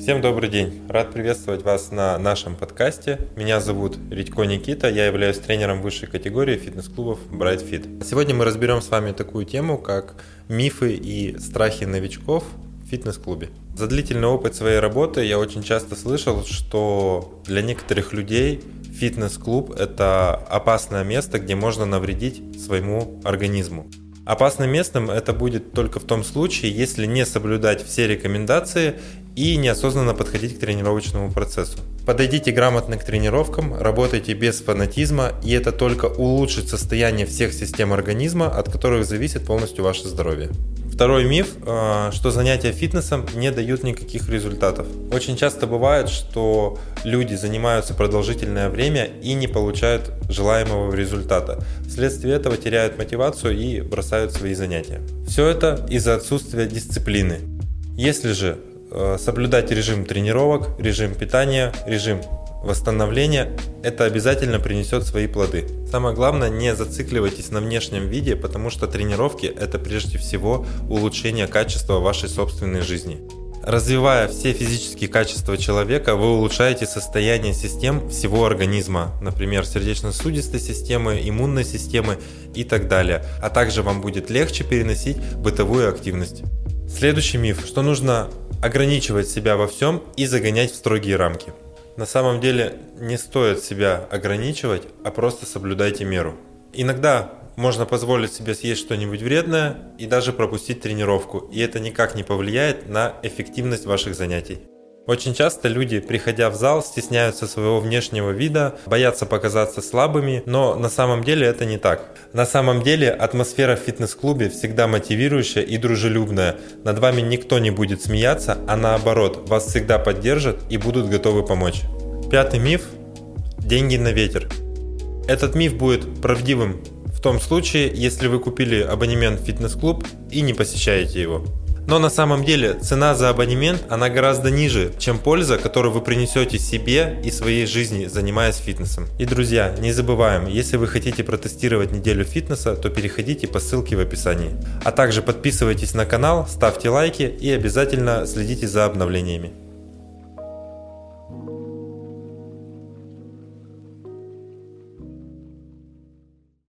Всем добрый день! Рад приветствовать вас на нашем подкасте. Меня зовут Редько Никита, я являюсь тренером высшей категории фитнес-клубов Bright Fit. Сегодня мы разберем с вами такую тему, как мифы и страхи новичков в фитнес-клубе. За длительный опыт своей работы я очень часто слышал, что для некоторых людей фитнес-клуб – это опасное место, где можно навредить своему организму. Опасным местом это будет только в том случае, если не соблюдать все рекомендации и неосознанно подходить к тренировочному процессу. Подойдите грамотно к тренировкам, работайте без фанатизма, и это только улучшит состояние всех систем организма, от которых зависит полностью ваше здоровье. Второй миф, э, что занятия фитнесом не дают никаких результатов. Очень часто бывает, что люди занимаются продолжительное время и не получают желаемого результата. Вследствие этого теряют мотивацию и бросают свои занятия. Все это из-за отсутствия дисциплины. Если же соблюдать режим тренировок, режим питания, режим восстановления, это обязательно принесет свои плоды. Самое главное, не зацикливайтесь на внешнем виде, потому что тренировки – это прежде всего улучшение качества вашей собственной жизни. Развивая все физические качества человека, вы улучшаете состояние систем всего организма, например, сердечно-сосудистой системы, иммунной системы и так далее. А также вам будет легче переносить бытовую активность. Следующий миф, что нужно ограничивать себя во всем и загонять в строгие рамки. На самом деле не стоит себя ограничивать, а просто соблюдайте меру. Иногда можно позволить себе съесть что-нибудь вредное и даже пропустить тренировку, и это никак не повлияет на эффективность ваших занятий. Очень часто люди, приходя в зал, стесняются своего внешнего вида, боятся показаться слабыми, но на самом деле это не так. На самом деле атмосфера в фитнес-клубе всегда мотивирующая и дружелюбная. Над вами никто не будет смеяться, а наоборот, вас всегда поддержат и будут готовы помочь. Пятый миф – деньги на ветер. Этот миф будет правдивым в том случае, если вы купили абонемент в фитнес-клуб и не посещаете его. Но на самом деле цена за абонемент, она гораздо ниже, чем польза, которую вы принесете себе и своей жизни, занимаясь фитнесом. И, друзья, не забываем, если вы хотите протестировать неделю фитнеса, то переходите по ссылке в описании. А также подписывайтесь на канал, ставьте лайки и обязательно следите за обновлениями.